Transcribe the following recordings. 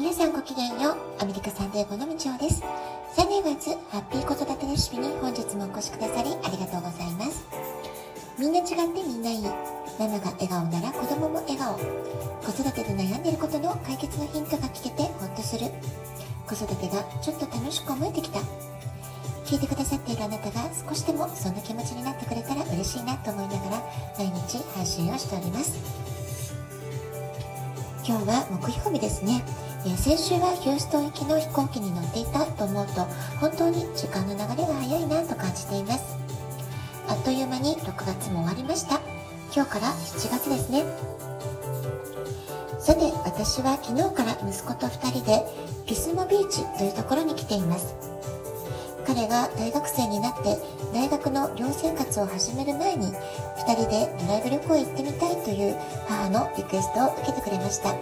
皆さんごきげんよう。アメリカサンデーゴのみちおです。サンデーガーズハッピー子育てレシピに本日もお越しくださりありがとうございます。みんな違ってみんないい。ママが笑顔なら子供も笑顔。子育てで悩んでいることの解決のヒントが聞けてほっとする。子育てがちょっと楽しく思えてきた。聞いてくださっているあなたが少しでもそんな気持ちになってくれたら嬉しいなと思いながら毎日配信をしております。今日は木曜日ですね。え先週はヒューストン行きの飛行機に乗っていたと思うと本当に時間の流れが早いなと感じています。あっという間に6月も終わりました。今日から7月ですね。さて私は昨日から息子と2人でピスモビーチというところに来ています。彼が大学生になって大学の寮生活を始める前に2人でドライブ旅行へ行ってみたいという母のリクエストを受けてくれました。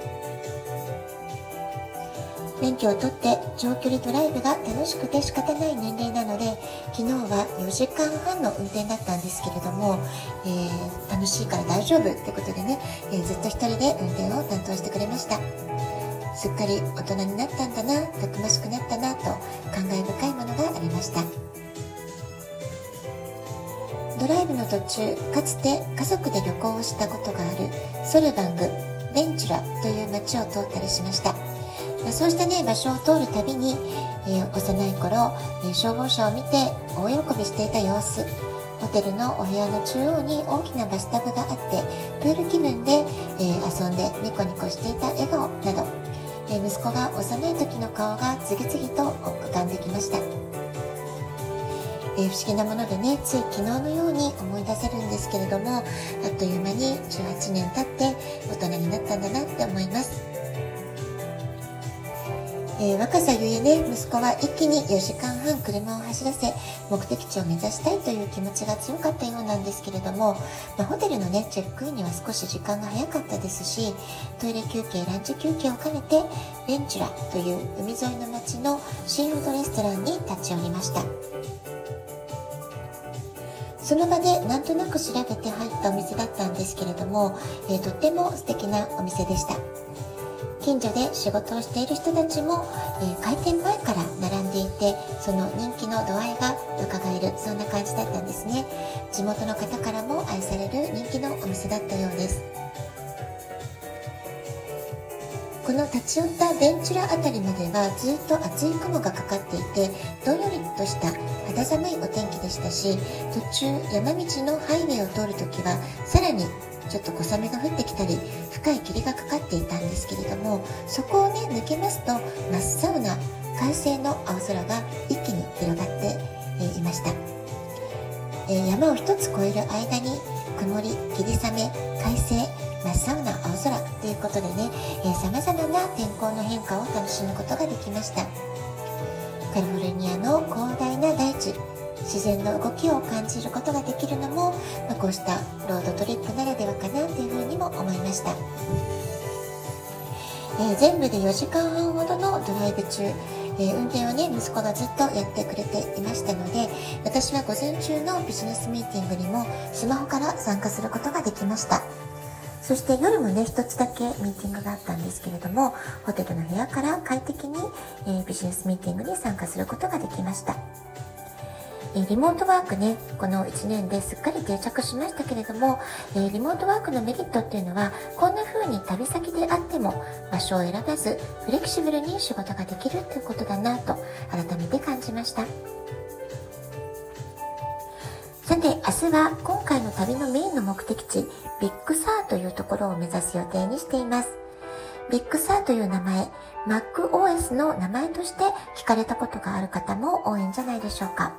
免許を取って長距離ドライブが楽しくて仕方ない年齢なので昨日は4時間半の運転だったんですけれども、えー、楽しいから大丈夫ってことでね、えー、ずっと一人で運転を担当してくれました。すっかり大人になったんだなたくましくなったなと感慨深いものがありました。ドライブの途中かつて家族で旅行をしたことがあるソルバングベンチュラという街を通ったりしました。そうしたね場所を通るたびに、えー、幼い頃、え、消防車を見て大喜びしていた様子。ホテルのお部屋の中央に大きなバスタブがあってプール気分で、え、遊んでニコニコしていた笑顔など、え息子が幼い時の顔が次々と浮かんできました、え不思議なものでねつい昨日のように思い出せるんですけれどもあっという間に18年経って大人になったんだなって思います。えー、若さゆえね、息子は一気に4時間半車を走らせ、目的地を目指したいという気持ちが強かったようなんですけれども、まあ、ホテルのね、チェックインには少し時間が早かったですし、トイレ休憩、ランチ休憩を兼ねて、ベンチュラという海沿いの町のシーフードレストランに立ち寄りました。その場でなんとなく調べて入ったお店だったんですけれども、えー、とっても素敵なお店でした。近所で仕事をしている人たちも、えー、開店前から並んでいてその人気の度合いが伺えるそんな感じだったんですね。地元の方からも愛される人気のお店だったようです。この立ち寄ったベンチュラ辺りまではずっと厚い雲がかかっていてどんよりとした肌寒いお天気でしたし途中山道のハイウェイを通るときはさらにちょっと小雨が降ってきたり深い霧がかかっていたんですけれどもそこをね抜けますと真っ青な快晴の青空が一気に広がっていました、え山を一つ越える間に曇り霧雨快晴真っ青な青空ということでねさまざまな天候の変化を楽しむことができました。カリフォルニアの広大な大地自然の動きを感じることができるのも、まあ、こうしたロードトリップならではかなというふうにも思いました、えー、全部で4時間半ほどのドライブ中、えー、運転をね息子がずっとやってくれていましたので私は午前中のビジネスミーティングにもスマホから参加することができましたそして夜もね、一つだけミーティングがあったんですけれども、ホテルの部屋から快適に、えー、ビジネスミーティングに参加することができました。えリモートワークね、この1年ですっかり定着しましたけれども、えリモートワークのメリットっていうのは、こんな風に旅先であっても場所を選ばず、フレキシブルに仕事ができるっていうことだなと改めて感じました。さて、明日は今回の旅のメインの目的地、ビッグサーというところを目指す予定にしています。ビッグサーという名前、MacOS の名前として聞かれたことがある方も多いんじゃないでしょうか。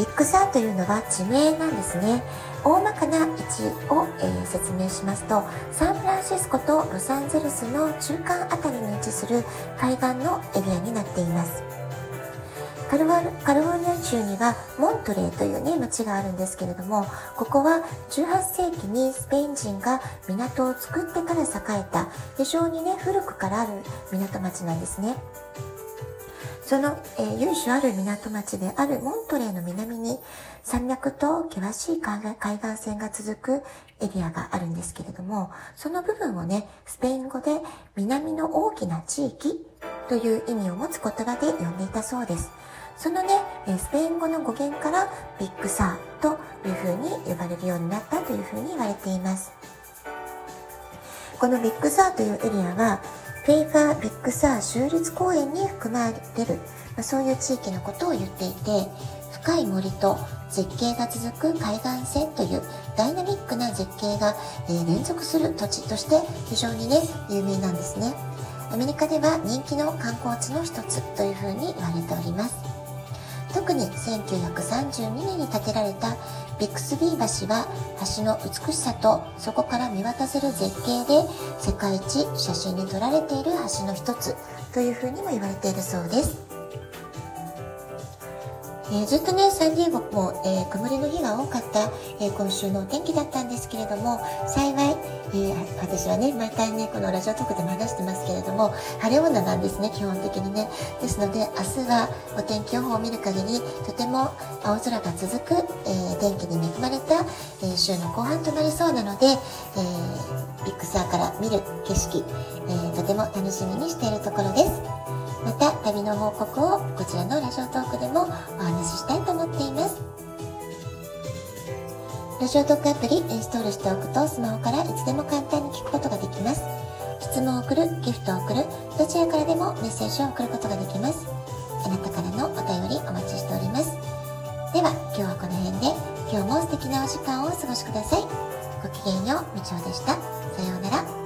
ビッグサーというのは地名なんですね。大まかな位置を、えー、説明しますと、サンフランシスコとロサンゼルスの中間あたりに位置する海岸のエリアになっています。カルフォルニア州にはモントレーというね町があるんですけれどもここは18世紀にスペイン人が港を作ってから栄えた非常にね古くからある港町なんですねその、えー、由緒ある港町であるモントレーの南に山脈と険しい海岸線が続くエリアがあるんですけれども、その部分をね、スペイン語で南の大きな地域という意味を持つ言葉で呼んでいたそうです。そのね、スペイン語の語源からビッグサーというふうに呼ばれるようになったというふうに言われています。このビッグサーというエリアは、フェイファービッグサー州立公園に含まれてる、まあ、そういう地域のことを言っていて、深い森と絶景が続く海岸線というダイナミックな絶景が、えー、連続する土地として非常にね、有名なんですね。アメリカでは人気の観光地の一つというふうに言われております。特に1932年に建てられたビックスビー橋は橋の美しさとそこから見渡せる絶景で世界一写真に撮られている橋の一つというふうにも言われているそうです。えー、ずっとね、サンディエゴも、えー、曇りの日が多かった、えー、今週のお天気だったんですけれども、幸い、え私はね、毎回ね、このラジオトークでも話してますけれども、晴れ女なんですね、基本的にね。ですので、明日はお天気予報を見る限り、とても青空が続く、え天気に恵まれた、え週の後半となりそうなので、えビッグサーから見る景色、えとても楽しみにしているところです。また旅の報告をこちらのラジオトークでもお話ししたいと思っています。ラジオトークアプリインストールしておくとスマホからいつでも簡単に聞くことができます。質問を送る、ギフトを送る、どちらからでもメッセージを送ることができます。あなたからのお便りお待ちしております。では今日はこの辺で今日も素敵なお時間をお過ごしください。ごきげんよう、みちおでした。さようなら。